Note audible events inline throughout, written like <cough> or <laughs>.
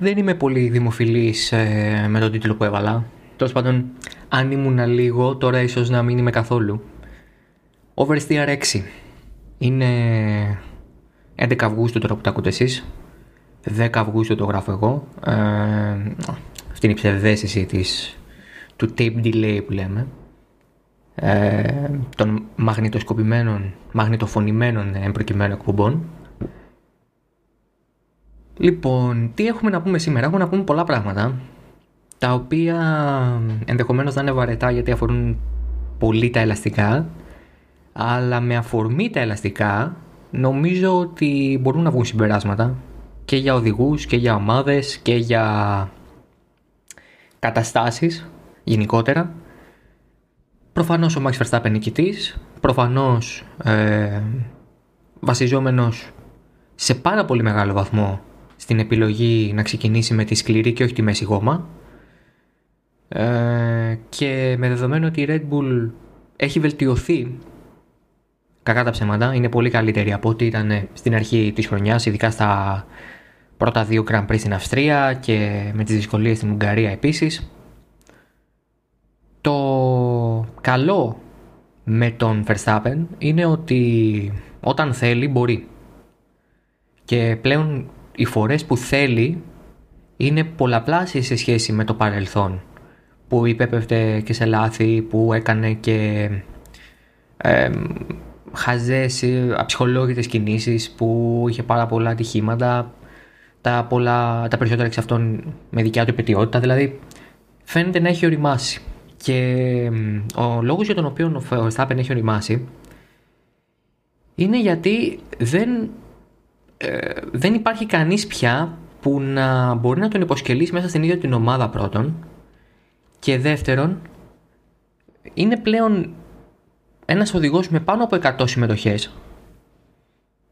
δεν είμαι πολύ δημοφιλής ε, με τον τίτλο που έβαλα. Τέλος πάντων, αν ήμουν λίγο, τώρα ίσως να μην είμαι καθόλου. Oversteer 6. Είναι 11 Αυγούστου τώρα που τα ακούτε εσείς. 10 Αυγούστου το γράφω εγώ. Ε, αυτή είναι η ψευδέστηση της, του tape delay που λέμε. Ε, των μαγνητοσκοπημένων, μαγνητοφωνημένων εμπροκειμένων εκπομπών. Λοιπόν, τι έχουμε να πούμε σήμερα; Έχουμε να πούμε πολλά πράγματα τα οποία ενδεχομένως να είναι βαρετά γιατί αφορούν πολύ τα ελαστικά αλλά με αφορμή τα ελαστικά νομίζω ότι μπορούν να βγουν συμπεράσματα και για οδηγούς και για ομάδες και για καταστάσεις γενικότερα. Προφανώς ο Max Verstappen νικητής, προφανώς ε, βασιζόμενος σε πάρα πολύ μεγάλο βαθμό στην επιλογή να ξεκινήσει με τη σκληρή και όχι τη μέση γόμα ε, και με δεδομένο ότι η Red Bull έχει βελτιωθεί κακά τα ψέματα, είναι πολύ καλύτερη από ό,τι ήταν στην αρχή της χρονιάς, ειδικά στα πρώτα δύο Grand Prix στην Αυστρία και με τις δυσκολίες στην Ουγγαρία επίσης. Το καλό με τον Verstappen είναι ότι όταν θέλει μπορεί. Και πλέον οι φορές που θέλει είναι πολλαπλάσιες σε σχέση με το παρελθόν που υπέπευτε και σε λάθη, που έκανε και ε, χαζές αψυχολόγητες κινήσεις, που είχε πάρα πολλά ατυχήματα, τα, πολλά, τα περισσότερα εξ αυτών με δικιά του υπετιότητα, δηλαδή φαίνεται να έχει οριμάσει. Και ο λόγος για τον οποίο ο Verstappen έχει οριμάσει είναι γιατί δεν, ε, δεν υπάρχει κανείς πια που να μπορεί να τον υποσκελίσει μέσα στην ίδια την ομάδα πρώτον και δεύτερον, είναι πλέον ένας οδηγός με πάνω από 100 συμμετοχές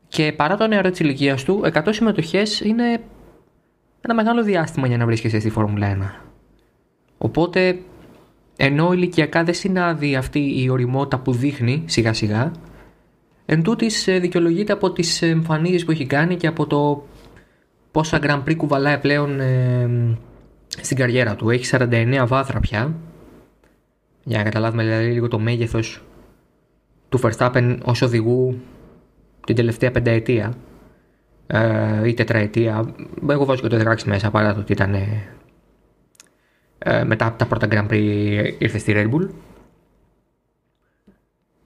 και παρά το νεαρό της ηλικίας του, 100 συμμετοχές είναι ένα μεγάλο διάστημα για να βρίσκεσαι στη Φόρμουλα 1. Οπότε, ενώ ηλικιακά δεν συνάδει αυτή η οριμότητα που δείχνει σιγά σιγά, εν τούτης ε, δικαιολογείται από τις εμφανίσεις που έχει κάνει και από το πόσα Grand Prix κουβαλάει πλέον ε, στην καριέρα του. Έχει 49 βάθρα πια. Για να καταλάβουμε δηλαδή λίγο το μέγεθος του Verstappen ως οδηγού την τελευταία πενταετία ε, ή τετραετία. Εγώ βάζω και το 16 μέσα παρά το ότι ήταν ε, ε, μετά από τα πρώτα Grand Prix ήρθε στη Red Bull.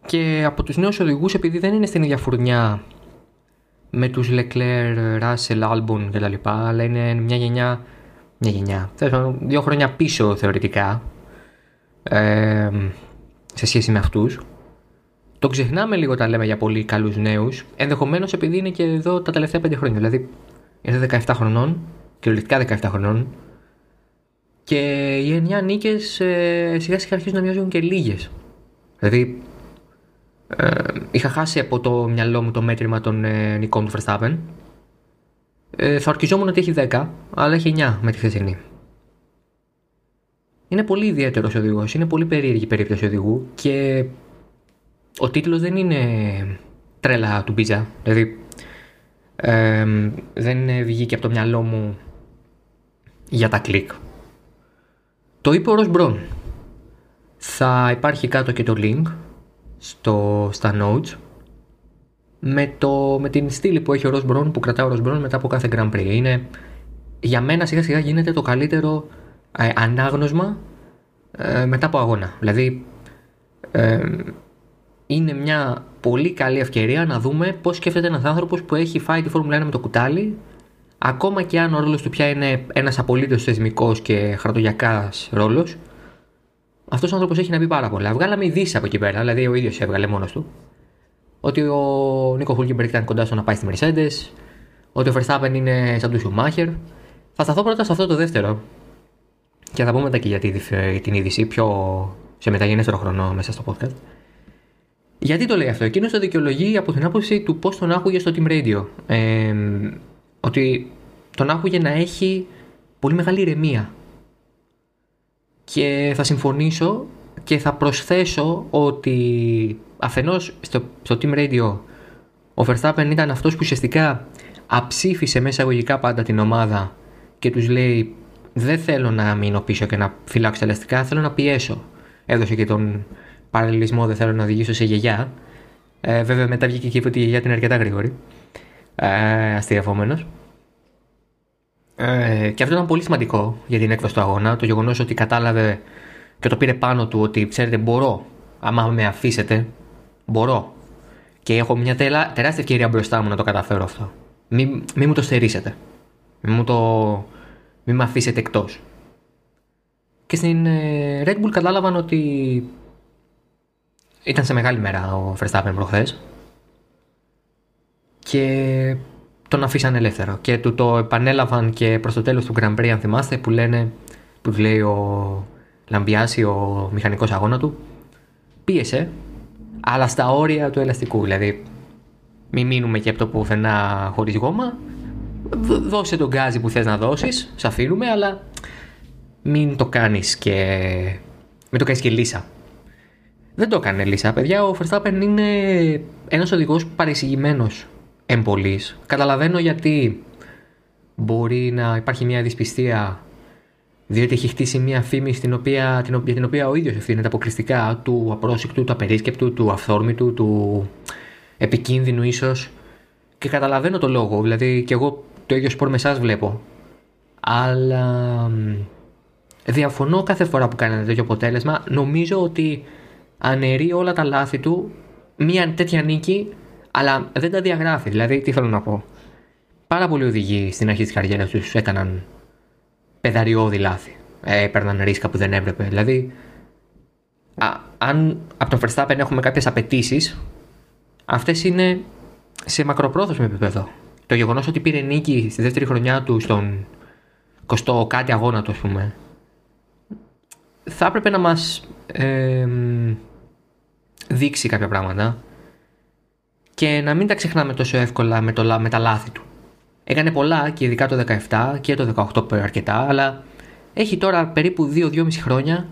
Και από τους νέους οδηγούς επειδή δεν είναι στην ίδια φουρνιά με τους Leclerc, Russell, Albon κτλ. Αλλά είναι μια γενιά μια γενιά. Θέλω δύο χρόνια πίσω θεωρητικά ε, σε σχέση με αυτούς. Το ξεχνάμε λίγο όταν λέμε για πολύ καλούς νέους, ενδεχομένως επειδή είναι και εδώ τα τελευταία πέντε χρόνια. Δηλαδή, ήρθε 17 χρονών, κυριολεκτικά 17 χρονών, και οι 9 νίκες ε, σιγά σιγά αρχίζουν να μοιάζουν και λίγες. Δηλαδή, ε, είχα χάσει από το μυαλό μου το μέτρημα των ε, νικών του Verstappen ε, θα ορκιζόμουν ότι έχει 10, αλλά έχει 9 με τη χθεσινή. Είναι πολύ ιδιαίτερος οδηγός, είναι πολύ περίεργη η περίπτωση οδηγού και ο τίτλος δεν είναι τρέλα του μπίζα. Δηλαδή ε, δεν βγήκε από το μυαλό μου για τα κλικ. Το είπε ο Ροσμπρόν. Θα υπάρχει κάτω και το link στο, στα notes με, το, με την στήλη που έχει ο Ρος Μπρόν, που κρατάει ο Ρος Μπρόν μετά από κάθε Grand Prix. Είναι, για μένα σιγά σιγά γίνεται το καλύτερο ε, ανάγνωσμα ε, μετά από αγώνα. Δηλαδή ε, είναι μια πολύ καλή ευκαιρία να δούμε πώς σκέφτεται ένας άνθρωπος που έχει φάει τη Φόρμουλα 1 με το κουτάλι ακόμα και αν ο ρόλος του πια είναι ένας απολύτως θεσμικός και χαρτογιακάς ρόλος αυτός ο άνθρωπος έχει να πει πάρα πολλά. Βγάλαμε ειδήσει από εκεί πέρα, δηλαδή ο ίδιος έβγαλε μόνος του ότι ο Νίκο Χούλκιμπεργκ ήταν κοντά στο να πάει στη Mercedes, ότι ο Verstappen είναι σαν του Σουμάχερ. Θα σταθώ πρώτα σε αυτό το δεύτερο και θα πούμε μετά και για την είδηση πιο σε μεταγενέστερο χρόνο μέσα στο podcast. Γιατί το λέει αυτό, εκείνος το δικαιολογεί από την άποψη του πώς τον άκουγε στο Team Radio. Ε, ότι τον άκουγε να έχει πολύ μεγάλη ηρεμία. Και θα συμφωνήσω και θα προσθέσω ότι αφενός στο, στο Team Radio ο Verstappen ήταν αυτός που ουσιαστικά αψήφισε μέσα εγωγικά πάντα την ομάδα και τους λέει δεν θέλω να μείνω πίσω και να φυλάξω ελαστικά, θέλω να πιέσω. Έδωσε και τον παραλληλισμό, δεν θέλω να οδηγήσω σε γιαγιά. Ε, βέβαια μετά βγήκε και είπε ότι η γιαγιά είναι αρκετά γρήγορη. Ε, αστείευόμενο. Ε, και αυτό ήταν πολύ σημαντικό για την έκδοση του αγώνα. Το γεγονός ότι κατάλαβε και το πήρε πάνω του ότι ξέρετε, μπορώ. Άμα με αφήσετε, μπορώ. Και έχω μια τεράστια ευκαιρία μπροστά μου να το καταφέρω αυτό. Μην, μη μου το στερήσετε. Μην μου το. Μην με αφήσετε εκτός. Και στην ε, Red Bull κατάλαβαν ότι ήταν σε μεγάλη μέρα ο Verstappen προχθές και τον αφήσαν ελεύθερο. Και του το επανέλαβαν και προς το τέλος του Grand Prix αν θυμάστε που λένε που λέει ο Λαμπιάση ο μηχανικός αγώνα του πίεσε αλλά στα όρια του ελαστικού δηλαδή μην μείνουμε και από το πουθενά χωρίς γόμα. Δώσε τον γκάζι που θες να δώσεις σε αφήνουμε αλλά μην το κάνεις και μην το κάνεις και λύσσα. Δεν το έκανε λύσσα παιδιά. Ο Verstappen είναι ένας οδηγός παρεξηγημένος εν πολλοίς. Καταλαβαίνω γιατί μπορεί να υπάρχει μια δυσπιστία διότι έχει χτίσει μια φήμη στην οποία, την, για την οποία ο ίδιος ευθύνεται αποκλειστικά του απρόσεκτου, του απερίσκεπτου, του αυθόρμητου, του επικίνδυνου ίσως. Και καταλαβαίνω το λόγο, δηλαδή και εγώ το ίδιο σπορ με εσάς βλέπω. Αλλά διαφωνώ κάθε φορά που κάνει ένα τέτοιο αποτέλεσμα. Νομίζω ότι αναιρεί όλα τα λάθη του μια τέτοια νίκη αλλά δεν τα διαγράφει. Δηλαδή, τι θέλω να πω; Πάρα πολλοί οδηγοί στην αρχή της καριέρας τους έκαναν πεδαριώδη λάθη. Ε, έπαιρναν ρίσκα που δεν έπρεπε. Δηλαδή, α, αν από τον Verstappen έχουμε κάποιες απαιτήσεις, αυτές είναι σε μακροπρόθεσμο επίπεδο. Το γεγονός ότι πήρε νίκη στη δεύτερη χρονιά του στον 20 κάτι αγώνα του, ας πούμε, θα έπρεπε να μας ε, δείξει κάποια πράγματα και να μην τα ξεχνάμε τόσο εύκολα με, το, με τα λάθη του. Έκανε πολλά και ειδικά το 17 και το 18 που αρκετά, αλλά έχει τώρα περίπου 2-2,5 χρόνια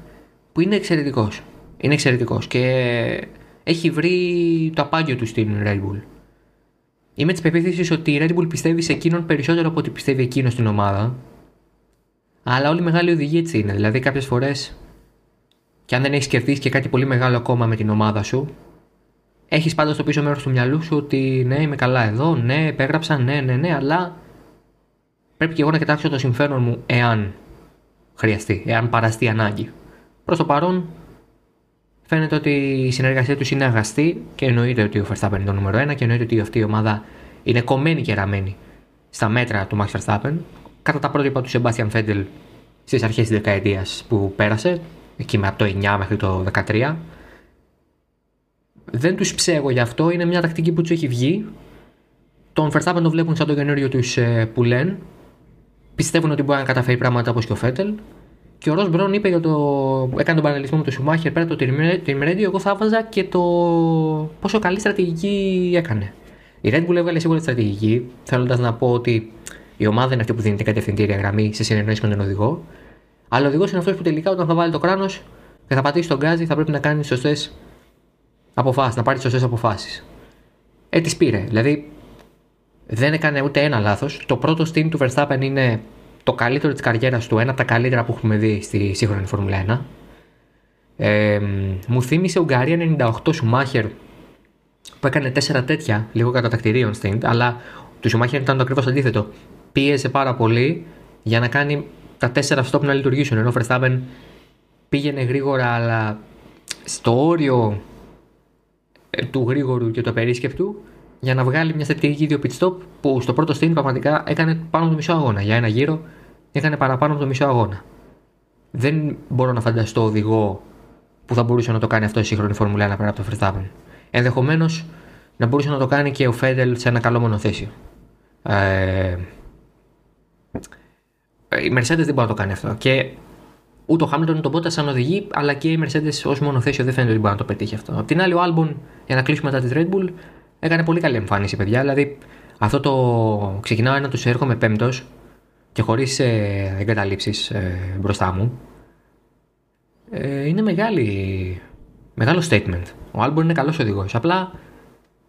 που είναι εξαιρετικός. Είναι εξαιρετικός και έχει βρει το απάγιο του στην Red Bull. Είμαι της πεποίθησης ότι η Red Bull πιστεύει σε εκείνον περισσότερο από ότι πιστεύει εκείνο στην ομάδα. Αλλά όλοι οι μεγάλοι οδηγοί έτσι είναι. Δηλαδή, κάποιες φορές, και αν δεν έχεις κερδίσει και κάτι πολύ μεγάλο ακόμα με την ομάδα σου, έχεις πάντα στο πίσω μέρος του μυαλού σου ότι ναι, είμαι καλά εδώ, ναι, επέγραψα, ναι, ναι, ναι, αλλά πρέπει και εγώ να κοιτάξω το συμφέρον μου εάν χρειαστεί, εάν παραστεί ανάγκη. Προς το παρόν, φαίνεται ότι η συνεργασία τους είναι αγαστή και εννοείται ότι ο Verstappen είναι το νούμερο 1 και εννοείται ότι αυτή η ομάδα είναι κομμένη και ραμμένη στα μέτρα του Max Verstappen. Κατά τα πρότυπα του Sebastian Vettel στις αρχές της δεκαετίας που πέρασε, εκεί με από το 9 μέχρι το 13 δεν τους ψέγω γι' αυτό. Είναι μια τακτική που τους έχει βγει. Τον Verstappen το βλέπουν σαν το καινούριο τους ε, που λένε. Πιστεύουν ότι μπορεί να καταφέρει πράγματα όπως και ο Φέτελ. Και ο Ρος Μπρόν είπε για το. έκανε τον παραλληλισμό με τον Σουμάχερ πέρα το Τιμρέντιο. Εγώ θα έβαζα και το πόσο καλή στρατηγική έκανε. Η Red Bull έβγαλε σίγουρα τη στρατηγική, θέλοντας να πω ότι η ομάδα είναι αυτή που δίνει την κατευθυντήρια γραμμή σε συνεννόηση με τον οδηγό. Αλλά ο οδηγός είναι αυτός που τελικά όταν θα βάλει το κράνος και θα πατήσει τον γκάζι θα πρέπει να κάνει σωστές αποφάσεις, να πάρεις σωστές αποφάσεις. Ε, τις πήρε. Δηλαδή, δεν έκανε ούτε ένα λάθος. Το πρώτο steam του Verstappen είναι το καλύτερο της καριέρας του, ένα από τα καλύτερα που έχουμε δει στη σύγχρονη Φόρμουλα 1. Ε, μου θύμισε Ουγγαρία 98 Σουμάχερ που έκανε 4 τέτοια, λίγο κατά τακτηρίων stint, αλλά του Σουμάχερ ήταν το ακριβώς αντίθετο. Πίεζε πάρα πολύ για να κάνει τα 4 stop να λειτουργήσουν. Ενώ ο Verstappen πήγαινε γρήγορα, αλλά στο όριο ε, του γρήγορου και του απερίσκεπτου για να βγάλει μια στρατηγική δύο pit stop που στο πρώτο στήν πραγματικά έκανε πάνω από το μισό αγώνα. Για ένα γύρο έκανε παραπάνω από το μισό αγώνα. Δεν μπορώ να φανταστώ οδηγό που θα μπορούσε να το κάνει αυτό η σύγχρονη Φόρμουλα 1 πέρα από το Verstappen. Ενδεχομένως να μπορούσε να το κάνει και ο Φέντελ σε ένα καλό μονοθέσιο. Ε, η Mercedes δεν μπορεί να το κάνει αυτό. Και Ούτε ο Χάμιλτον τον Μπότα σαν οδηγεί, αλλά και η Mercedes ως μονοθέσιο δεν φαίνεται ότι μπορεί να το πετύχει αυτό. Απ' την άλλη, ο Albon, για να κλείσουμε μετά τη Red Bull, έκανε πολύ καλή εμφάνιση, παιδιά. Δηλαδή, αυτό το ξεκινάω ένα τους έρχομαι πέμπτος και χωρίς ε, εγκαταλείψεις ε, μπροστά μου. Ε, είναι μεγάλη, μεγάλο statement. Ο Albon είναι καλός οδηγός. Απλά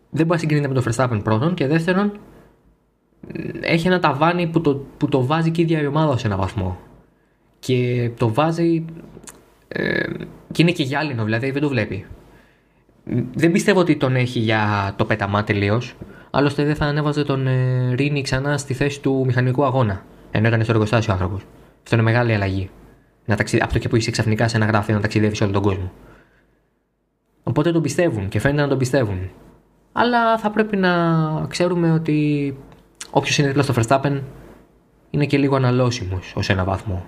δεν μπορεί να συγκρίνεται με τον Verstappen πρώτον και δεύτερον, έχει ένα ταβάνι που το, που το βάζει και η ίδια η ομάδα σε ένα βαθμό. Και το βάζει. Ε, και είναι και γυάλινο, δηλαδή δεν το βλέπει. Δεν πιστεύω ότι τον έχει για το πέταμά τελείως. Άλλωστε δεν θα ανέβαζε τον ε, Ρίνι ξανά στη θέση του μηχανικού αγώνα. Ενώ ήταν στο εργοστάσιο ο άνθρωπος. Αυτό είναι μεγάλη αλλαγή. Να ταξι... Από το και που είσαι ξαφνικά σε ένα γράφειο να ταξιδεύεις σε όλο τον κόσμο. Οπότε τον πιστεύουν και φαίνεται να τον πιστεύουν. Αλλά θα πρέπει να ξέρουμε ότι όποιος είναι δίπλα στο Verstappen είναι και λίγο αναλώσιμος ω ένα βαθμό.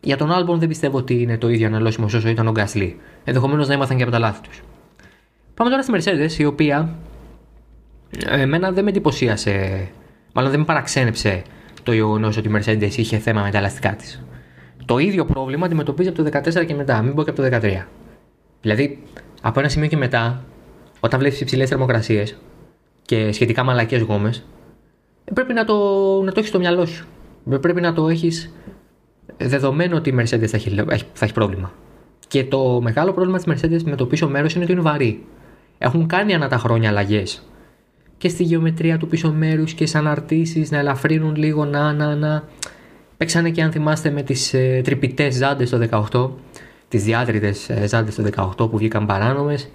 Για τον Άλμπον δεν πιστεύω ότι είναι το ίδιο αναλώσιμο όσο ήταν ο Γκάσλι. Ενδεχομένως να έμαθαν και από τα λάθη τους. Πάμε τώρα στη Mercedes, η οποία εμένα δεν με εντυπωσίασε, μάλλον δεν με παραξένεψε το γεγονός ότι η Mercedes είχε θέμα με τα ελαστικά της. Το ίδιο πρόβλημα αντιμετωπίζει από το 14 και μετά, μην πω και από το 13. Δηλαδή, από ένα σημείο και μετά, όταν βλέπεις υψηλές θερμοκρασίες και σχετικά μαλακές γόμες, πρέπει να το, να το έχεις στο μυαλό σου. Πρέπει να το έχεις δεδομένο ότι η Mercedes θα έχει, θα έχει πρόβλημα. Και το μεγάλο πρόβλημα της Mercedes με το πίσω μέρος είναι ότι είναι βαρύ. Έχουν κάνει ανά τα χρόνια αλλαγές και στη γεωμετρία του πίσω μέρους και σαν αρτήσεις να ελαφρύνουν λίγο να, να, να. Παίξανε και αν θυμάστε με τις ε, τρυπητές ζάντε το 18, τις διάδρυτε ε, ζάντε το 18 που βγήκαν παράνομες.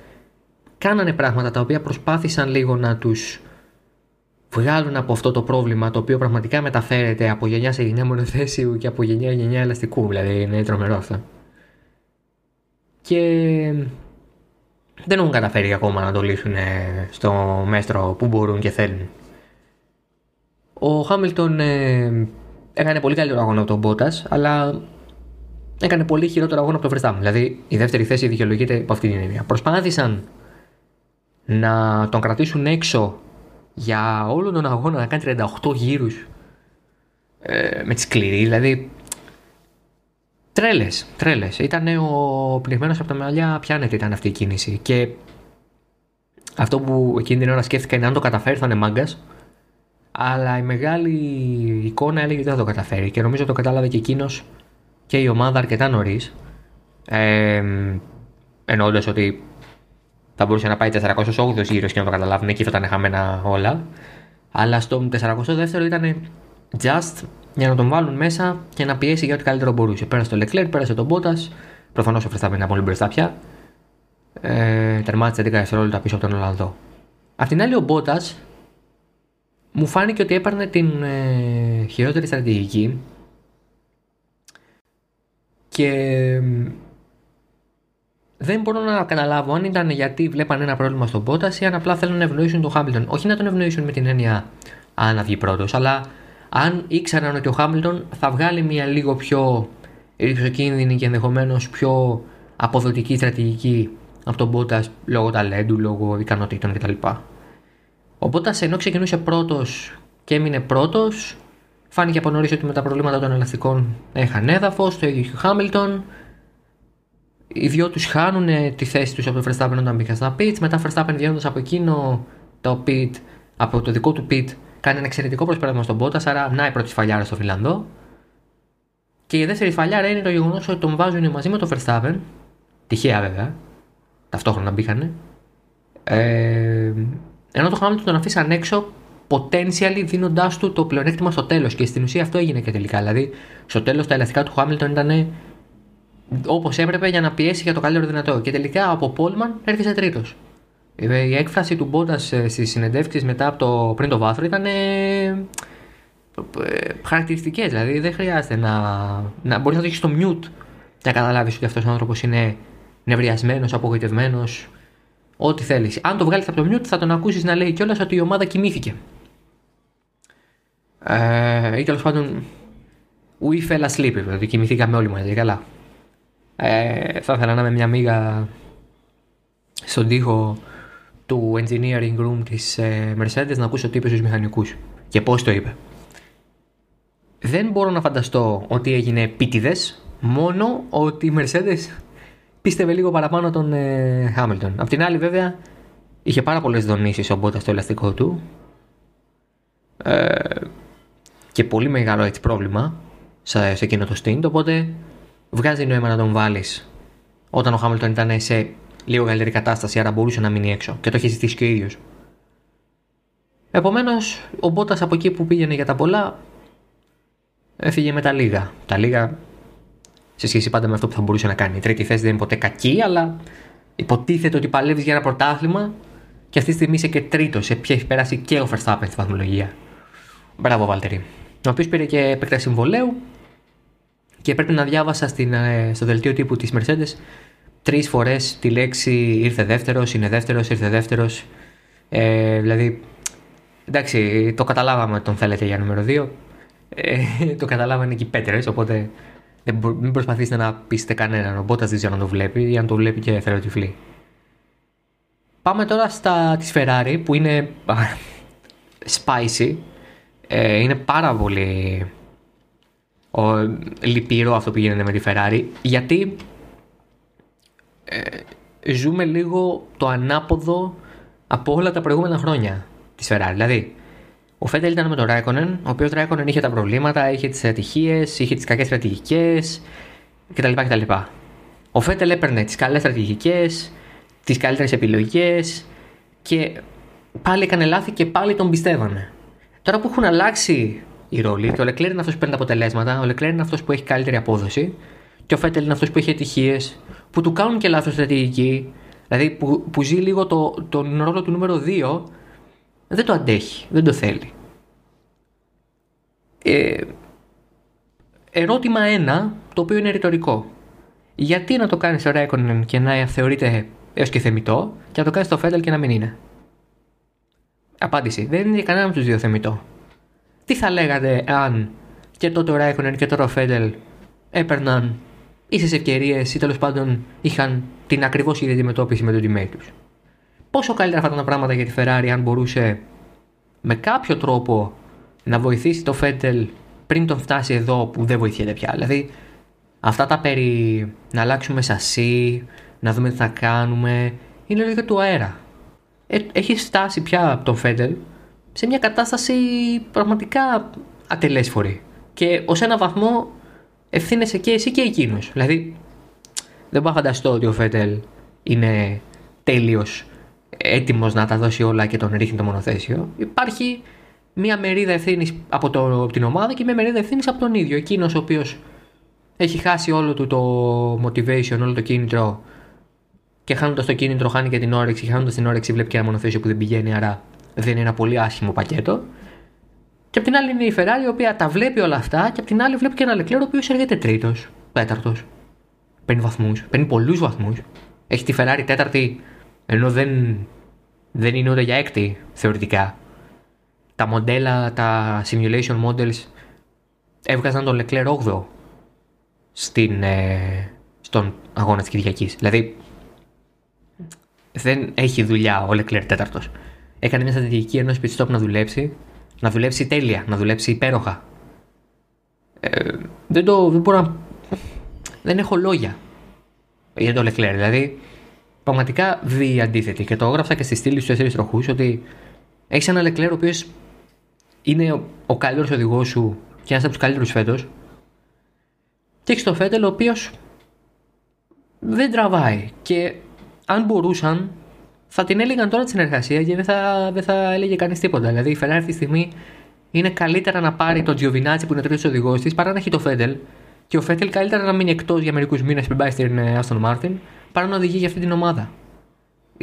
Κάνανε πράγματα τα οποία προσπάθησαν λίγο να τους βγάλουν από αυτό το πρόβλημα το οποίο πραγματικά μεταφέρεται από γενιά σε γενιά μονοθέσιου και από γενιά σε γενιά ελαστικού. Δηλαδή είναι τρομερό αυτό. Και δεν έχουν καταφέρει ακόμα να το λύσουν στο μέστρο που μπορούν και θέλουν. Ο Χάμιλτον ε, έκανε πολύ καλύτερο αγώνα από τον Μπότας, αλλά έκανε πολύ χειρότερο αγώνα από τον Verstappen. Δηλαδή η δεύτερη θέση δικαιολογείται από αυτή την έννοια. Προσπάθησαν να τον κρατήσουν έξω για όλο τον αγώνα να κάνει 38 γύρους ε, με τη σκληρή, δηλαδή Τρέλες, τρέλες. Ήταν ο πνιγμένο από τα μαλλιά, πιάνεται ήταν αυτή η κίνηση. Και αυτό που εκείνη την ώρα σκέφτηκα είναι αν το καταφέρει θα είναι μάγκας. Αλλά η μεγάλη εικόνα έλεγε ότι δεν θα το καταφέρει. Και νομίζω το κατάλαβε και εκείνος και η ομάδα αρκετά νωρίς. Ε, Εννοώντας ότι θα μπορούσε να πάει 408 γύρω και να το καταλάβουν. Εκεί θα ήταν χαμένα όλα. Αλλά στο 402 ήταν just για να τον βάλουν μέσα και να πιέσει για ό,τι καλύτερο μπορούσε. Πέρασε το Leclerc, πέρασε τον Bottas. Προφανώς ο Verstappen ήταν πολύ μπροστά πια. Ε, τερμάτισε 10 δευτερόλεπτα πίσω από τον Ολλανδό. Απ' την άλλη, ο Bottas μου φάνηκε ότι έπαιρνε την ε, χειρότερη στρατηγική και δεν μπορώ να καταλάβω αν ήταν γιατί βλέπαν ένα πρόβλημα στον Bottas ή αν απλά θέλουν να ευνοήσουν τον Hamilton. Όχι να τον ευνοήσουν με την έννοια αν να βγει πρώτος, αλλά αν ήξεραν ότι ο Χάμιλτον θα βγάλει μια λίγο πιο ριζοκίνδυνη και ενδεχομένως πιο αποδοτική στρατηγική από τον Μπότα λόγω ταλέντου, λόγω ικανοτήτων κτλ. Ο Μπότα ενώ ξεκινούσε πρώτος και έμεινε πρώτος, φάνηκε από νωρίς ότι με τα προβλήματα των ελαστικών είχαν έδαφος, το ίδιο και ο Χάμιλτον. Οι δυο τους χάνουν τη θέση τους από το Verstappen όταν μπήκαν στα pits. Μετά Verstappen βγαίνοντας από εκείνο το pit, από το δικό του pit, Κάνει ένα εξαιρετικό προσπέρασμα στον Πότα, άρα να η πρώτη σφαλιάρα στο Φιλανδό. Και η δεύτερη σφαλιάρα είναι το γεγονός ότι τον βάζουν μαζί με τον Verstappen. Τυχαία βέβαια. Ταυτόχρονα μπήκανε. Ε, ενώ το Hamilton τον αφήσαν έξω potentially δίνοντάς του το πλεονέκτημα στο τέλος. Και στην ουσία αυτό έγινε και τελικά. Δηλαδή, στο τέλος τα ελαστικά του Hamilton ήταν όπως έπρεπε για να πιέσει για το καλύτερο δυνατό. Και τελικά από Πόλμαν έρχεσαι τρίτος. Η έκφραση του Μπότα ε, στις συνεντεύξεις μετά από το πριν το βάθρο ήταν ε, χαρακτηριστικές. Δηλαδή δεν χρειάζεται να, να μπορείς να το έχεις στο mute να καταλάβεις ότι αυτός ο άνθρωπος είναι νευριασμένος, απογοητευμένος, ό,τι θέλεις. Αν το βγάλεις από το mute θα τον ακούσεις να λέει κιόλας ότι η ομάδα κοιμήθηκε. Ε, ή τέλος πάντων, we fell asleep, δηλαδή κοιμηθήκαμε όλοι μαζί, καλά. Ε, θα ήθελα να είμαι μια μίγα στον τοίχο του engineering room της ε, Mercedes να ακούσω τι είπε στους μηχανικούς και πώς το είπε. Δεν μπορώ να φανταστώ ότι έγινε επίτηδες, μόνο ότι η Mercedes πίστευε λίγο παραπάνω τον ε, Hamilton. Απ' την άλλη βέβαια είχε πάρα πολλές δονήσεις ο Bottas στο ελαστικό του ε, και πολύ μεγάλο έτσι πρόβλημα σε, σε εκείνο το stint, οπότε βγάζει νόημα να τον βάλεις όταν ο Hamilton ήταν σε λίγο καλύτερη κατάσταση, άρα μπορούσε να μείνει έξω και το έχει ζητήσει και ο ίδιος. Επομένως, ο Μπότας από εκεί που πήγαινε για τα πολλά έφυγε με τα λίγα. Τα λίγα σε σχέση πάντα με αυτό που θα μπορούσε να κάνει. Η τρίτη θέση δεν είναι ποτέ κακή, αλλά υποτίθεται ότι παλεύεις για ένα πρωτάθλημα και αυτή τη στιγμή είσαι και τρίτος. Έχει περάσει και ο Verstappen στη βαθμολογία. Μπράβο, Βάλτερη. Ο οποίος πήρε και επέκταση συμβολέου και πρέπει να διάβασα στην, ε, στο δελτίο τύπου της Mercedes τρεις φορές τη λέξη ήρθε δεύτερος, είναι δεύτερος, ήρθε δεύτερος. Ε, δηλαδή, εντάξει, το καταλάβαμε ότι τον θέλετε για νούμερο 2. Ε, το καταλάβανε και οι πέτρες, οπότε δεν μην προσπαθήσετε να πείσετε κανέναν. Ο Μπότας δεν ξέρω αν το βλέπει ή αν το βλέπει και τυφλή. Πάμε τώρα στα της Ferrari που είναι spicy. Ε, είναι πάρα πολύ ο, λυπηρό αυτό που γίνεται με τη Ferrari γιατί ε, ζούμε λίγο το ανάποδο από όλα τα προηγούμενα χρόνια της Ferrari. Δηλαδή, ο Φέντελ ήταν με τον Ράικονεν, ο οποίος Ράικονεν είχε τα προβλήματα, είχε τις ατυχίες, είχε τις κακές στρατηγικές κτλ, κτλ. Ο Φέντελ έπαιρνε τις καλές στρατηγικές, τις καλύτερες επιλογές και πάλι έκανε λάθη και πάλι τον πιστεύανε. Τώρα που έχουν αλλάξει οι ρόλοι, και ο Λεκλέρ είναι αυτός που παίρνει τα αποτελέσματα, ο Λεκλέρ είναι αυτός που έχει καλύτερη απόδοση και ο Φέντελ είναι αυτός που έχει ατυχίες, που του κάνουν και λάθος στρατηγική, δηλαδή που, που ζει λίγο το, τον ρόλο του νούμερο 2 δεν το αντέχει, δεν το θέλει. Ε, ερώτημα 1, το οποίο είναι ρητορικό. Γιατί να το κάνει στο Ρέκονεν και να θεωρείται έως και θεμητό, και να το κάνει στο Φέντελ και να μην είναι; Απάντηση. Δεν είναι κανένα από τους δύο θεμητό. Τι θα λέγατε αν και τότε ο Ράικονεν και τώρα ο Φέντελ έπαιρναν ίσες ευκαιρίες ή τέλος πάντων είχαν την ακριβώς ίδια αντιμετώπιση με τον teammate τους; Πόσο καλύτερα θα ήταν τα πράγματα για τη Ferrari αν μπορούσε με κάποιο τρόπο να βοηθήσει το Φέντελ πριν τον φτάσει εδώ που δεν βοηθιέται πια; Δηλαδή, αυτά τα περί να αλλάξουμε σασί, να δούμε τι θα κάνουμε, είναι λίγο του αέρα. Ε, έχεις φτάσει πια από τον Φέντελ; Σε μια κατάσταση πραγματικά ατελέσφορη. Και ως ένα βαθμό ευθύνεσαι και εσύ και εκείνος. Δηλαδή, δεν μπορώ να φανταστώ ότι ο Φέντελ είναι τέλειος έτοιμος να τα δώσει όλα και τον ρίχνει το μονοθέσιο. Υπάρχει μία μερίδα ευθύνης από, από την ομάδα και μία μερίδα ευθύνης από τον ίδιο. Εκείνος ο οποίος έχει χάσει όλο του το motivation, όλο το κίνητρο και χάνοντας το κίνητρο χάνει και την όρεξη. Χάνοντας την όρεξη βλέπει και ένα μονοθέσιο που δεν πηγαίνει, άρα δεν είναι ένα πολύ άσχημο πακέτο. Και απ' την άλλη είναι η Ferrari η οποία τα βλέπει όλα αυτά και απ' την άλλη βλέπει και ένα Leclerc ο οποίος έρχεται τρίτος, τέταρτος. Παίρνει βαθμούς, παίρνει πολλούς βαθμούς. Έχει τη Ferrari τέταρτη ενώ δεν, δεν είναι ούτε για έκτη θεωρητικά. Τα μοντέλα, τα simulation models έβγαζαν τον Leclerc 8 στην, ε, στον αγώνα της Κυριακής. Δηλαδή δεν έχει δουλειά ο Leclerc τέταρτος. Έκανε μια στρατηγική ενός pit να δουλέψει, να δουλέψει τέλεια, να δουλέψει υπέροχα. Ε, δεν το, δεν μπορώ να... Δεν έχω λόγια για τον Leclerc. Δηλαδή πραγματικά η αντίθετη. Και το έγραψα και στη στήλη στους τέσσερις τροχούς ότι έχεις ένα Λεκλέρ ο οποίος είναι ο, ο καλύτερος οδηγός σου και ένας από τους καλύτερους φέτος. Και έχεις το Φέτελ ο οποίος δεν τραβάει. Και αν μπορούσαν, θα την έλεγαν τώρα τη συνεργασία και δεν θα, δεν θα έλεγε κανείς τίποτα. Δηλαδή η Ferrari αυτή τη στιγμή είναι καλύτερα να πάρει τον Τζιοβινάτσι που είναι τρίτος οδηγός της παρά να έχει το Φέτελ. Και ο Φέτελ καλύτερα να μείνει εκτός για μερικούς μήνες πριν πάει στην Άστον Μάρτιν παρά να οδηγεί για αυτή την ομάδα.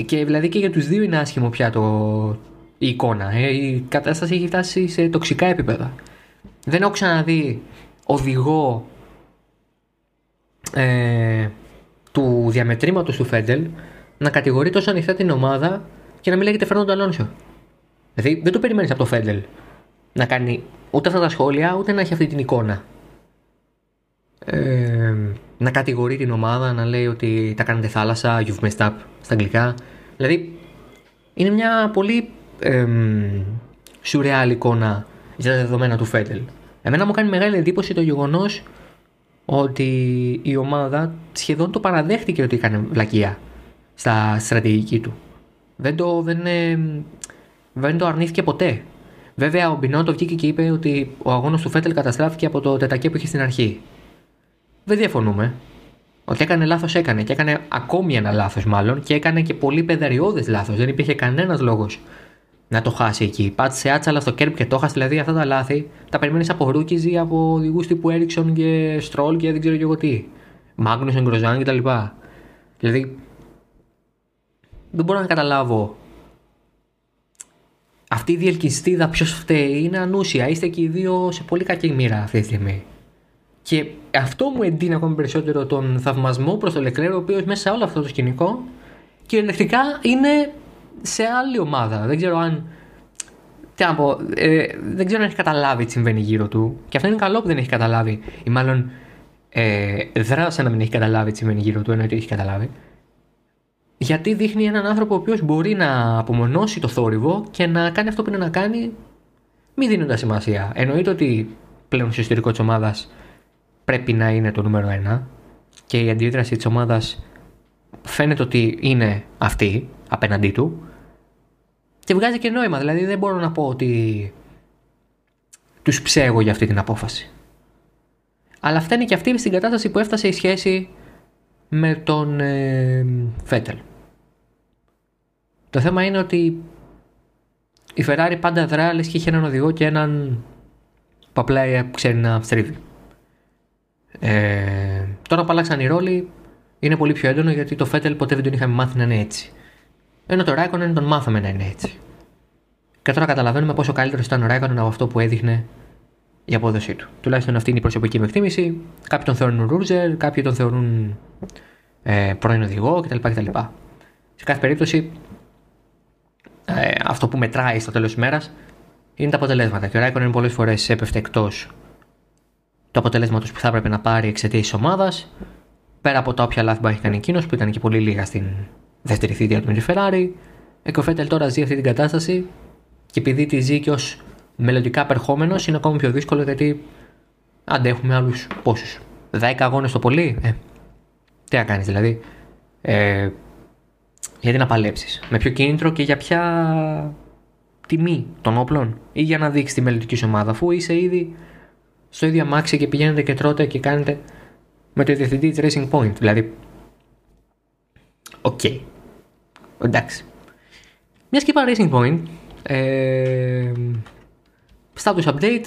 Και δηλαδή και για τους δύο είναι άσχημο πια το, η εικόνα. Ε. Η κατάσταση έχει φτάσει σε τοξικά επίπεδα. Δεν έχω ξαναδεί οδηγό ε, του διαμετρήματος του Φέτελ να κατηγορεί τόσο ανοιχτά την ομάδα και να μην λέγεται Φέρνοντο Αλόνσο. Δηλαδή δεν το περιμένεις από το Φέντελ να κάνει ούτε αυτά τα σχόλια ούτε να έχει αυτή την εικόνα. Ε, να κατηγορεί την ομάδα, να λέει ότι τα κάνετε θάλασσα, you've messed up στα αγγλικά. Δηλαδή, είναι μια πολύ ε, σουρεάλ εικόνα για τα δεδομένα του Φέτελ. Εμένα μου κάνει μεγάλη εντύπωση το γεγονός ότι η ομάδα σχεδόν το παραδέχτηκε ότι έκανε βλακεία στα στρατηγική του. Δεν το, δεν, ε, δεν το αρνήθηκε ποτέ. Βέβαια, ο Μπινότο βγήκε και είπε ότι ο αγώνας του Φέτελ καταστράφηκε από το τετακέ που είχε στην αρχή δεν διαφωνούμε. Ότι έκανε λάθος, έκανε. Και έκανε ακόμη ένα λάθος, μάλλον. Και έκανε και πολύ παιδαριώδες λάθος. Δεν υπήρχε κανένας λόγος να το χάσει εκεί. Πάτησε άτσαλα στο kerb και το 'χασε. Δηλαδή αυτά τα λάθη τα περιμένεις από rookies, από οδηγούς τύπου Έρικσον και Στρόλ και δεν ξέρω και εγώ τι. Μάγνουσον, Γκροζάν κτλ. Δηλαδή δεν μπορώ να καταλάβω αυτή η διελκυστίδα ποιος φταίει είναι ανούσια. Είστε και οι δύο σε πολύ κακή μοίρα αυτή τη στιγμή. Και αυτό μου εντείνει ακόμη περισσότερο τον θαυμασμό προς τον Λεκλέρο, ο οποίος μέσα σε όλο αυτό το σκηνικό κυριολεκτικά είναι σε άλλη ομάδα. Δεν ξέρω αν. Τι να πω, ε, δεν ξέρω αν έχει καταλάβει τι συμβαίνει γύρω του. Και αυτό είναι καλό που δεν έχει καταλάβει. Ή μάλλον ε, δράσε να μην έχει καταλάβει τι συμβαίνει γύρω του, ενώ ότι έχει καταλάβει. Γιατί δείχνει έναν άνθρωπο ο οποίος μπορεί να απομονώσει το θόρυβο και να κάνει αυτό που είναι να κάνει, μη δίνοντας σημασία. Εννοείται ότι πλέον στο ιστορικό της ομάδας πρέπει να είναι το νούμερο ένα και η αντίδραση της ομάδας φαίνεται ότι είναι αυτή απέναντί του και βγάζει και νόημα. Δηλαδή δεν μπορώ να πω ότι τους ψέγω για αυτή την απόφαση. Αλλά αυτά είναι και αυτή στην κατάσταση που έφτασε η σχέση με τον ε, Φέτελ. Το θέμα είναι ότι η Ferrari πάντα δρά λες και είχε έναν οδηγό και έναν που απλά ξέρει να στρίβει. Ε, τώρα που αλλάξαν οι ρόλοι είναι πολύ πιο έντονο γιατί το Φέτελ ποτέ δεν τον είχαμε μάθει να είναι έτσι. Ενώ το Ράικονεν τον μάθαμε να είναι έτσι. Και τώρα καταλαβαίνουμε πόσο καλύτερος ήταν ο Ράικονεν από αυτό που έδειχνε η απόδοσή του. Τουλάχιστον αυτή είναι η προσωπική μου εκτίμηση. Κάποιοι τον θεωρούν ρούζερ, κάποιοι τον θεωρούν ε, πρώην οδηγό κτλ, κτλ. Σε κάθε περίπτωση, ε, αυτό που μετράει στο τέλος της μέρας είναι τα αποτελέσματα. Και ο Ράικονεν πολλές φορές έπεφτε εκτός του αποτελέσματος που θα έπρεπε να πάρει εξαιτίας της ομάδας. Πέρα από τα όποια λάθη που έχει κάνει εκείνος, που ήταν και πολύ λίγα στην δεύτερη θητεία του με τη Ferrari. Ε, και ο Φέτελ τώρα ζει αυτή την κατάσταση και επειδή τη ζει και ως μελλοντικά περχόμενο είναι ακόμη πιο δύσκολο γιατί αντέχουμε άλλους πόσους. 10 αγώνες το πολύ; Ε, τι να κάνεις δηλαδή. Ε, γιατί να παλέψεις; Με ποιο κίνητρο και για ποια τιμή των όπλων; Ή για να δείξεις τη μελλοντική σου ομάδα αφού είσαι ήδη στο ίδιο αμάξι και πηγαίνετε και τρώτε και κάνετε με το διευθυντή της Racing Point. Δηλαδή. Ok. Okay. Εντάξει. Μιας και είπα Racing Point. Ε, status update.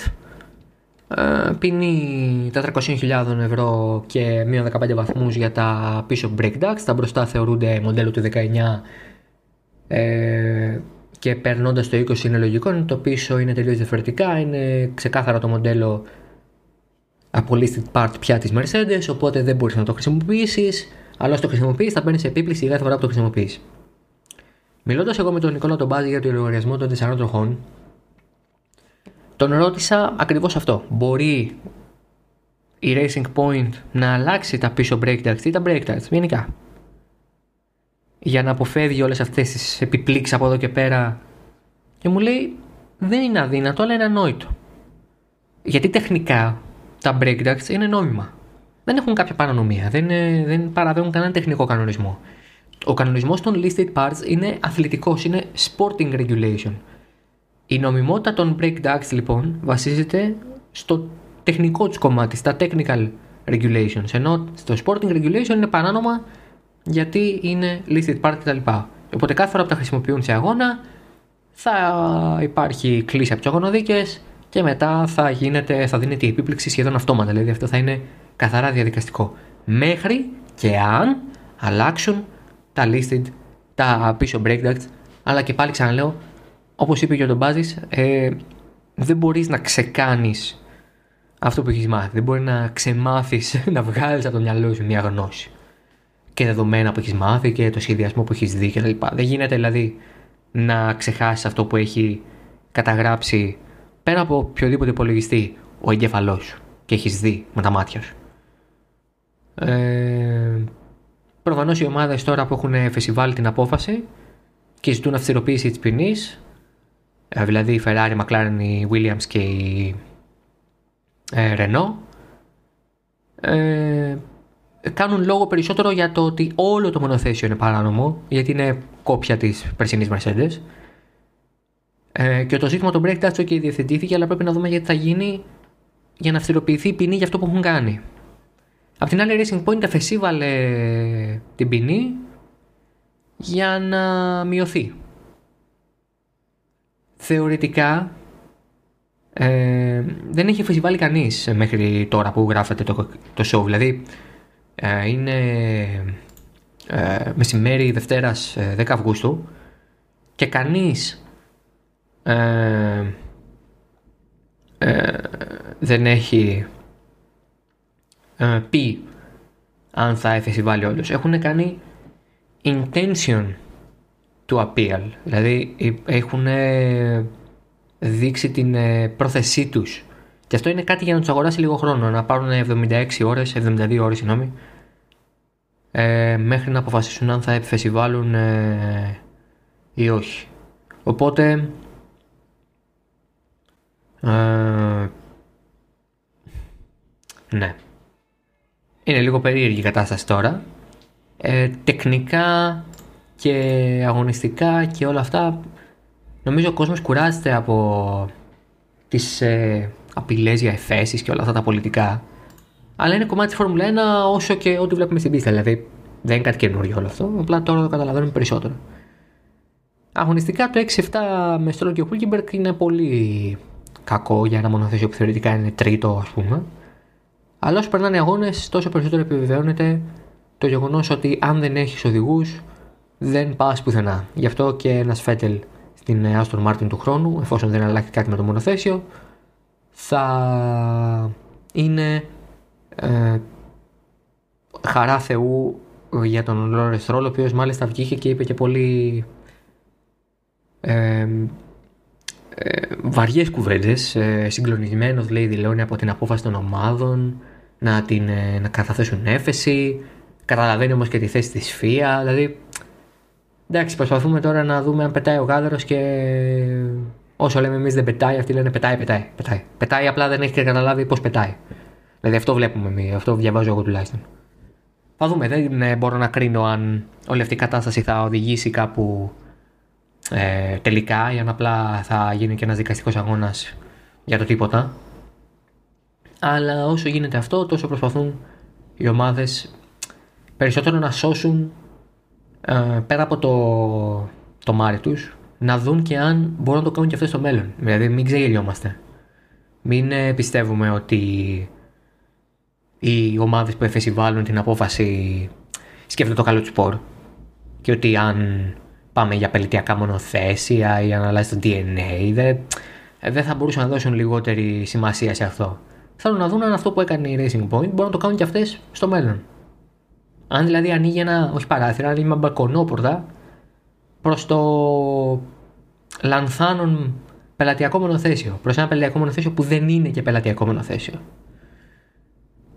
Ε, ποινή 400.000 ευρώ και μείον 15 βαθμούς για τα πίσω brake ducts. Τα μπροστά θεωρούνται μοντέλο του 19 ε, και περνώντας το 20 είναι λογικό. Το πίσω είναι τελείως διαφορετικά. Είναι ξεκάθαρα το μοντέλο από listed part πια της Mercedes, οπότε δεν μπορείς να το χρησιμοποιήσεις. Αλλά όσο το χρησιμοποιείς, θα παίρνεις επίπληξη κάθε φορά που το χρησιμοποιείς. Μιλώντας εγώ με τον Νικόλα τον Μπάζη για το λογαριασμό των 4 τροχών, τον ρώτησα ακριβώς αυτό. Μπορεί η Racing Point να αλλάξει τα πίσω brake ducts; Ή τα brake ducts, γενικά; Για να αποφεύγει όλες αυτές τις επιπλήξεις από εδώ και πέρα. Και μου λέει, δεν είναι αδύνατο, αλλά είναι ανόητο. Γιατί τεχνικά τα brake ducts είναι νόμιμα. Δεν έχουν κάποια παρανομία, δεν, δεν παραβαίνουν κανέναν τεχνικό κανονισμό. Ο κανονισμός των listed parts είναι αθλητικός, είναι sporting regulation. Η νομιμότητα των brake ducts λοιπόν βασίζεται στο τεχνικό του κομμάτι, στα technical regulations, ενώ στο sporting regulation είναι παράνομα γιατί είναι listed part κτλ. Οπότε κάθε φορά που τα χρησιμοποιούν σε αγώνα θα υπάρχει κλίση από τους αγωνοδίκες και μετά θα, γίνεται, θα δίνεται η επίπληξη σχεδόν αυτόματα. Δηλαδή αυτό θα είναι καθαρά διαδικαστικό. Μέχρι και αν αλλάξουν τα listed, τα πίσω break ducts, αλλά και πάλι ξαναλέω, όπως είπε και ο Ντομπάζης, ε, δεν μπορείς να ξεκάνεις αυτό που έχεις μάθει. Δεν μπορεί να ξεμάθεις, <laughs> να βγάλεις από το μυαλό σου μια γνώση. Και δεδομένα που έχεις μάθει και το σχεδιασμό που έχεις δει κτλ. Δεν γίνεται δηλαδή να ξεχάσεις αυτό που έχει καταγράψει πέρα από οποιοδήποτε υπολογιστή ο εγκέφαλός σου και έχεις δει με τα μάτια σου. Ε, Προφανώς οι ομάδες τώρα που έχουν φεσιβάλει την απόφαση και ζητούν αυστηροποίηση της ποινής, ε, δηλαδή η Ferrari, McLaren, η Williams και η ε, Renault, ε, κάνουν λόγο περισσότερο για το ότι όλο το μονοθέσιο είναι παράνομο, γιατί είναι κόπια της περσινής Mercedes ε, και το ζήτημα των break dance και διευθετήθηκε, αλλά πρέπει να δούμε γιατί θα γίνει για να αυστηροποιηθεί η ποινή για αυτό που έχουν κάνει. Απ' την άλλη, Racing Point εφεσίβαλε την ποινή για να μειωθεί. Θεωρητικά ε, δεν έχει φεσιβάλει κανείς μέχρι τώρα που γράφεται το, το show. Δηλαδή ε, είναι ε, μεσημέρι Δευτέρας 10 Αυγούστου και κανείς ε, ε, δεν έχει ε, πει αν θα εφεσιβάλει όντως. Έχουν κάνει intention to appeal. Δηλαδή έχουν δείξει την πρόθεσή τους. Και αυτό είναι κάτι για να τους αγοράσει λίγο χρόνο. Να πάρουν 76 ώρες, 72 ώρες συγγνώμη, ε, μέχρι να αποφασίσουν αν θα εφεσιβάλουν ε, ή όχι. Οπότε ε, ναι. Είναι λίγο περίεργη η κατάσταση τώρα. Ε, τεχνικά και αγωνιστικά και όλα αυτά νομίζω ο κόσμος κουράζεται από τις ε, απειλές για εφέσεις και όλα αυτά τα πολιτικά. Αλλά είναι κομμάτι της Φόρμουλα 1 όσο και ό,τι βλέπουμε στην πίστα. Δηλαδή δεν είναι κάτι καινούριο όλο αυτό. Απλά τώρα το καταλαβαίνουμε περισσότερο. Αγωνιστικά το 6-7 με Στρόλ και Χούλκιμπερκ είναι πολύ κακό για ένα μονοθέσιο που θεωρητικά είναι τρίτο ας πούμε. Αλλά όσο περνάνε οι αγώνες, τόσο περισσότερο επιβεβαιώνεται το γεγονός ότι αν δεν έχεις οδηγούς, δεν πας πουθενά. Γι' αυτό και ένας Φέτελ στην Aston Martin του χρόνου, εφόσον δεν αλλάξει κάτι με το μονοθέσιο, θα είναι ε, χαρά Θεού για τον Λόρε Ρόλο, ο οποίος μάλιστα βγήκε και είπε και πολύ ε, ε, βαριές κουβέντες, ε, συγκλονισμένος λέει δηλώνει από την απόφαση των ομάδων να, την, ε, να καταθέσουν έφεση, καταλαβαίνει όμως και τη θέση της ΦΙΑ, δηλαδή εντάξει προσπαθούμε τώρα να δούμε αν πετάει ο γάδερος και όσο λέμε εμείς δεν πετάει, αυτοί λένε πετάει, πετάει, πετάει. Πετάει απλά δεν έχει καταλάβει πώς πετάει. Δηλαδή αυτό βλέπουμε εμείς, αυτό διαβάζω εγώ τουλάχιστον. Θα δούμε, δεν ε, μπορώ να κρίνω αν όλη αυτή η κατάσταση θα οδηγήσει κάπου ε, τελικά ή αν απλά θα γίνει και ένας δικαστικός αγώνας για το τίποτα. Αλλά όσο γίνεται αυτό τόσο προσπαθούν οι ομάδες περισσότερο να σώσουν ε, πέρα από το, το μάρι τους να δουν και αν μπορούν να το κάνουν και αυτό στο μέλλον. Δηλαδή μην ξεγελιόμαστε. Μην ε, πιστεύουμε ότι οι ομάδες που εφεσιβάλλουν την απόφαση σκέφτονται το καλό του σπορ και ότι αν πάμε για πελητιακά μονοθέσια ή αν αλλάζει το DNA. Δεν, δεν θα μπορούσαν να δώσουν λιγότερη σημασία σε αυτό. Θέλουν να δουν αν αυτό που έκανε η Racing Point μπορούν να το κάνουν και αυτές στο μέλλον. Αν δηλαδή ανοίγει ένα, όχι παράθυρα, ανοίγει ένα μπαλκονόπορτα προς το λανθάνων πελατειακό μονοθέσιο. Προς ένα πελατειακό μονοθέσιο που δεν είναι και πελατειακό μονοθέσιο.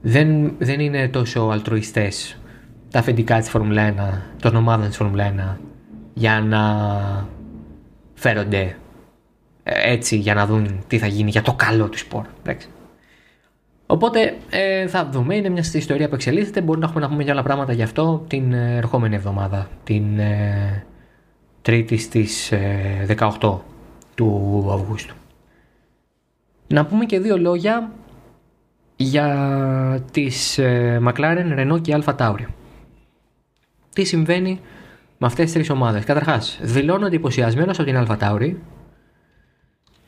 Δεν, δεν είναι τόσο αλτρουιστές τα αφεντικά της Φόρμουλα 1, των ομάδων της Φόρμουλα 1 για να φέρονται ε, έτσι για να δουν τι θα γίνει για το καλό του σπορ. Οπότε ε, θα δούμε, είναι μια ιστορία που εξελίσσεται. Μπορεί να έχουμε να πούμε για άλλα πράγματα γι' αυτό την ε, ερχόμενη εβδομάδα, την ε, Τρίτη στις 18 του Αυγούστου. Να πούμε και δύο λόγια για τις McLaren, Renault και Alfa Tauri. Τι συμβαίνει με αυτές τις τρεις ομάδες; Καταρχάς, δηλώνω εντυπωσιασμένο από την Αλφατάουρη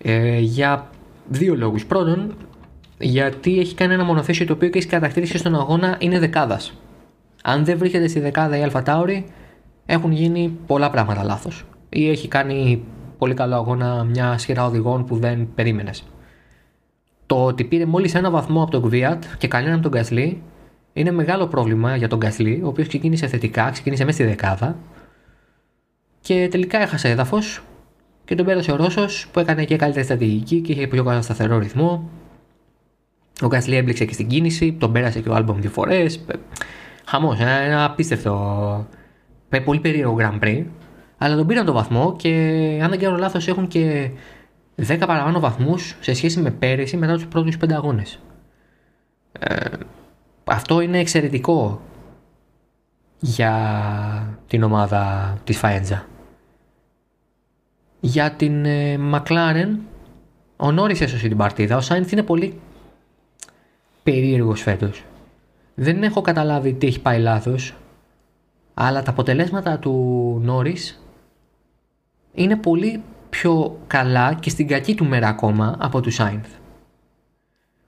ε, για δύο λόγους. Πρώτον, γιατί έχει κάνει ένα μονοθέσιο το οποίο και έχει κατακτήσεις στον αγώνα είναι δεκάδας. Αν δεν βρίσκεται στη δεκάδα η Αλφατάουρη, έχουν γίνει πολλά πράγματα λάθος. Ή έχει κάνει πολύ καλό αγώνα μια σειρά οδηγών που δεν περίμενες. Το ότι πήρε μόλις ένα βαθμό από τον Κβιάτ και κανέναν από τον Γκασλή είναι μεγάλο πρόβλημα για τον Γκασλή, ο οποίος ξεκίνησε θετικά, ξεκίνησε μέσα στη δεκάδα και τελικά έχασε έδαφος και τον πέρασε ο Ρώσος που έκανε και καλύτερη στρατηγική και είχε πιο σταθερό ρυθμό. Ο Γκάσλι έμπλεξε και στην κίνηση, τον πέρασε και ο Άλμπομ δύο φορές. Χαμός, ένα, ένα απίστευτο. Πολύ περίεργο Grand Prix. Αλλά τον πήραν το βαθμό και αν δεν κάνω λάθος έχουν και 10 παραπάνω βαθμούς σε σχέση με πέρυσι μετά τους πρώτους 5 αγώνες. Ε, αυτό είναι εξαιρετικό για την ομάδα της Φαέντζα. Για την ε, McLaren, ο Νόρις έσωσε την παρτίδα. Ο Σάινθ είναι πολύ περίεργος φέτος. Δεν έχω καταλάβει τι έχει πάει λάθος, αλλά τα αποτελέσματα του Νόρις είναι πολύ πιο καλά και στην κακή του μέρα ακόμα από του Σάινθ.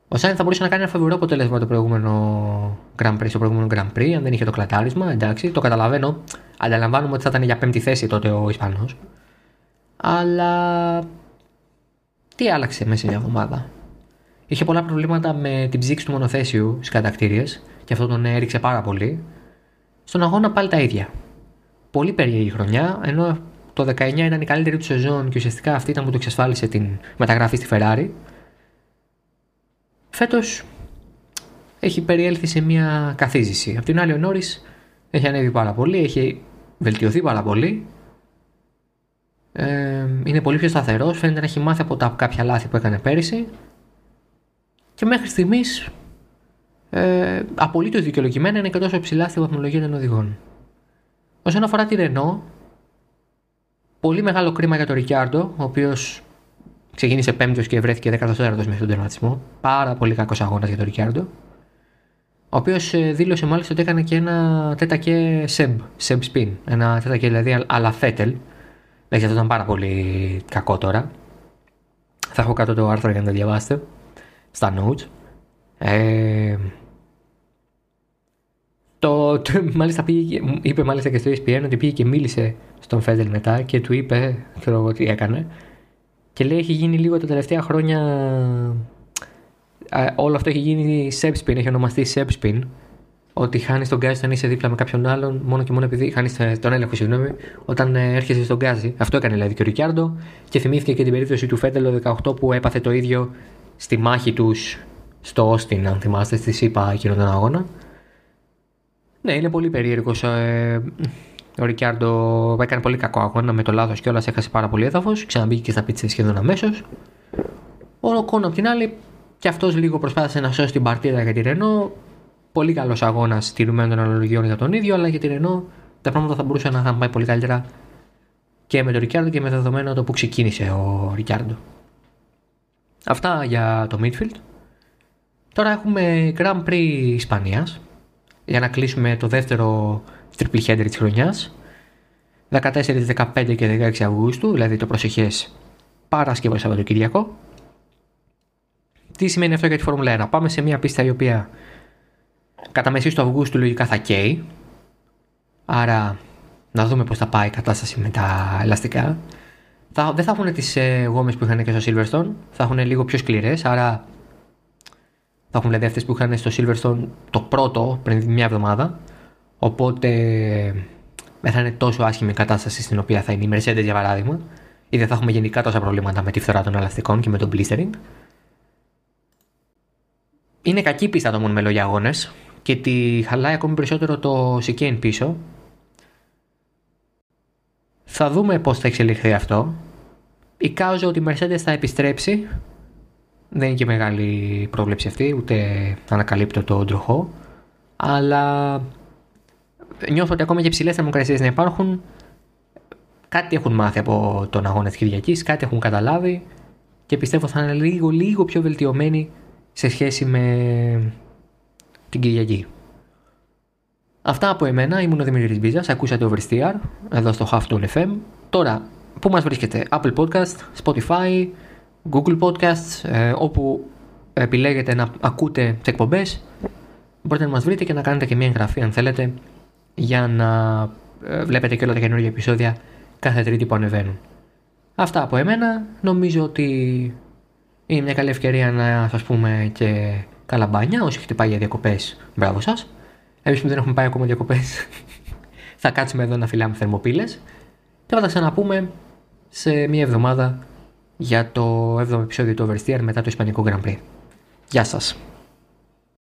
Ο Σάινθ θα μπορούσε να κάνει ένα φοβερό αποτέλεσμα το προηγούμενο Grand Prix, στο προηγούμενο Grand Prix, αν δεν είχε το κλατάρισμα. Εντάξει, το καταλαβαίνω. Ανταλαμβάνουμε ότι θα ήταν για πέμπτη θέση τότε ο Ισπανός. Αλλά. Τι άλλαξε μέσα σε μια εβδομάδα; Είχε πολλά προβλήματα με την ψήξη του μονοθέσιου στις κατακτήριες και αυτό τον έριξε πάρα πολύ. Στον αγώνα πάλι τα ίδια. Πολύ περίεργη χρονιά, ενώ το 19 ήταν η καλύτερη του σεζόν και ουσιαστικά αυτή ήταν που του εξασφάλισε την μεταγραφή στη Ferrari. Φέτος έχει περιέλθει σε μια καθίζηση. Απ' την άλλη, ο Νόρι έχει ανέβει πάρα πολύ, έχει βελτιωθεί πάρα πολύ. Ε, είναι πολύ πιο σταθερός. Φαίνεται να έχει μάθει από τα κάποια λάθη που έκανε πέρυσι. Και μέχρι στιγμής ε, απολύτως δικαιολογημένα είναι και τόσο ψηλά στη βαθμολογία των οδηγών. Όσον αφορά τη Renault, πολύ μεγάλο κρίμα για τον Ρικιάρντο, ο οποίος ξεκίνησε πέμπτος και βρέθηκε 14ο μέχρι τον τερματισμό. Πάρα πολύ κακός αγώνας για τον Ρικιάρντο. Ο οποίος ε, δήλωσε μάλιστα ότι έκανε και ένα τέτακε seb, seb spin. Ένα τέτακε δηλαδή αλλά φέτελ. Δηλαδή αυτό ήταν πάρα πολύ κακό τώρα. Θα έχω κάτω το άρθρο για να το διαβάσετε στα notes. Ε, το, το, μάλιστα πήγε, είπε μάλιστα και στο ESPN ότι πήγε και μίλησε στον Φέντελ μετά και του είπε, ξέρω εγώ τι έκανε. Και λέει έχει γίνει λίγο τα τελευταία χρόνια. όλο αυτό έχει γίνει Sebspin, έχει ονομαστεί Sebspin. Ότι χάνεις τον γκάζι όταν είσαι δίπλα με κάποιον άλλον, μόνο και μόνο επειδή χάνεις τον έλεγχο, συγγνώμη, όταν ε, έρχεσαι στον γκάζι. Αυτό έκανε δηλαδή και ο Ρικιάρντο και θυμήθηκε και την περίπτωση του Φέντελ 18 που έπαθε το ίδιο στη μάχη τους στο Όστιν, αν θυμάστε, στη ΣΥΠΑ εκείνον τον αγώνα. Ναι, είναι πολύ περίεργος. Ε, ο Ρικιάρντο έκανε πολύ κακό αγώνα με το λάθος και όλα έχασε πάρα πολύ έδαφος. Ξαναμπήκε και στα πίτσε σχεδόν αμέσως. Ο Ροκόν απ' την άλλη, και αυτός λίγο προσπάθησε να σώσει την παρτίδα για τη Ρενό. Πολύ καλός αγώνας στηρουμένων των αναλογιών για τον ίδιο, αλλά για τη Ρενό τα πράγματα θα μπορούσαν να είχαν πάει πολύ καλύτερα και με τον Ρικιάρντο και με δεδομένο το που ξεκίνησε ο Ρικιάρντο. Αυτά για το midfield. Τώρα έχουμε Grand Prix Ισπανίας για να κλείσουμε το δεύτερο triple header της χρονιάς 14, 15 και 16 Αυγούστου, δηλαδή το προσεχές Παρασκευό Σαββατοκύριακο. Τι σημαίνει αυτό για τη Φόρμουλα 1. Πάμε σε μια πίστα η οποία κατά μεσής του Αυγούστου λογικά θα καίει. Άρα να δούμε πώς θα πάει η κατάσταση με τα ελαστικά. Θα, δεν θα έχουν τις ε, γόμες που είχαν και στο Silverstone, θα έχουν λίγο πιο σκληρές, άρα θα έχουν δηλαδή αυτές που είχαν στο Silverstone το πρώτο πριν μια εβδομάδα. Οπότε δεν θα είναι τόσο άσχημη η κατάσταση στην οποία θα είναι η Mercedes για παράδειγμα. Ή δεν θα έχουμε γενικά τόσα προβλήματα με τη φθορά των ελαστικών και με το blistering. Είναι κακή πίστα το μόνο με λόγια αγώνες και τη χαλάει ακόμη περισσότερο το chicane πίσω. Θα δούμε πώς θα εξελιχθεί αυτό. Εικάζω ότι η Mercedes θα επιστρέψει δεν είναι και μεγάλη πρόβλεψη αυτή, ούτε ανακαλύπτω το τροχό. Αλλά νιώθω ότι ακόμα και ψηλές θερμοκρασίες να υπάρχουν, κάτι έχουν μάθει από τον αγώνα της Κυριακής, κάτι έχουν καταλάβει και πιστεύω θα είναι λίγο, λίγο πιο βελτιωμένοι σε σχέση με την Κυριακή. Αυτά από εμένα, ήμουν ο Δημήτρης Μπίζας, ακούσατε Oversteer εδώ στο Halftone FM. Τώρα, πού μας βρίσκεται, Apple Podcast, Spotify, Google Podcasts, ε, όπου επιλέγετε να ακούτε τις εκπομπές. Μπορείτε να μας βρείτε και να κάνετε και μια εγγραφή αν θέλετε για να ε, βλέπετε και όλα τα καινούργια επεισόδια κάθε τρίτη που ανεβαίνουν. Αυτά από εμένα. Νομίζω ότι είναι μια καλή ευκαιρία να σας πούμε και καλά μπάνια. Όσοι έχετε πάει για διακοπές, μπράβο σας. Εμείς που δεν έχουμε πάει ακόμα διακοπές, θα κάτσουμε εδώ να φυλάμε θερμοπύλες και θα τα ξαναπούμε σε μια εβδομάδα για το 7ο επεισόδιο του Oversteer μετά το Ισπανικό Grand Prix. Γεια σας!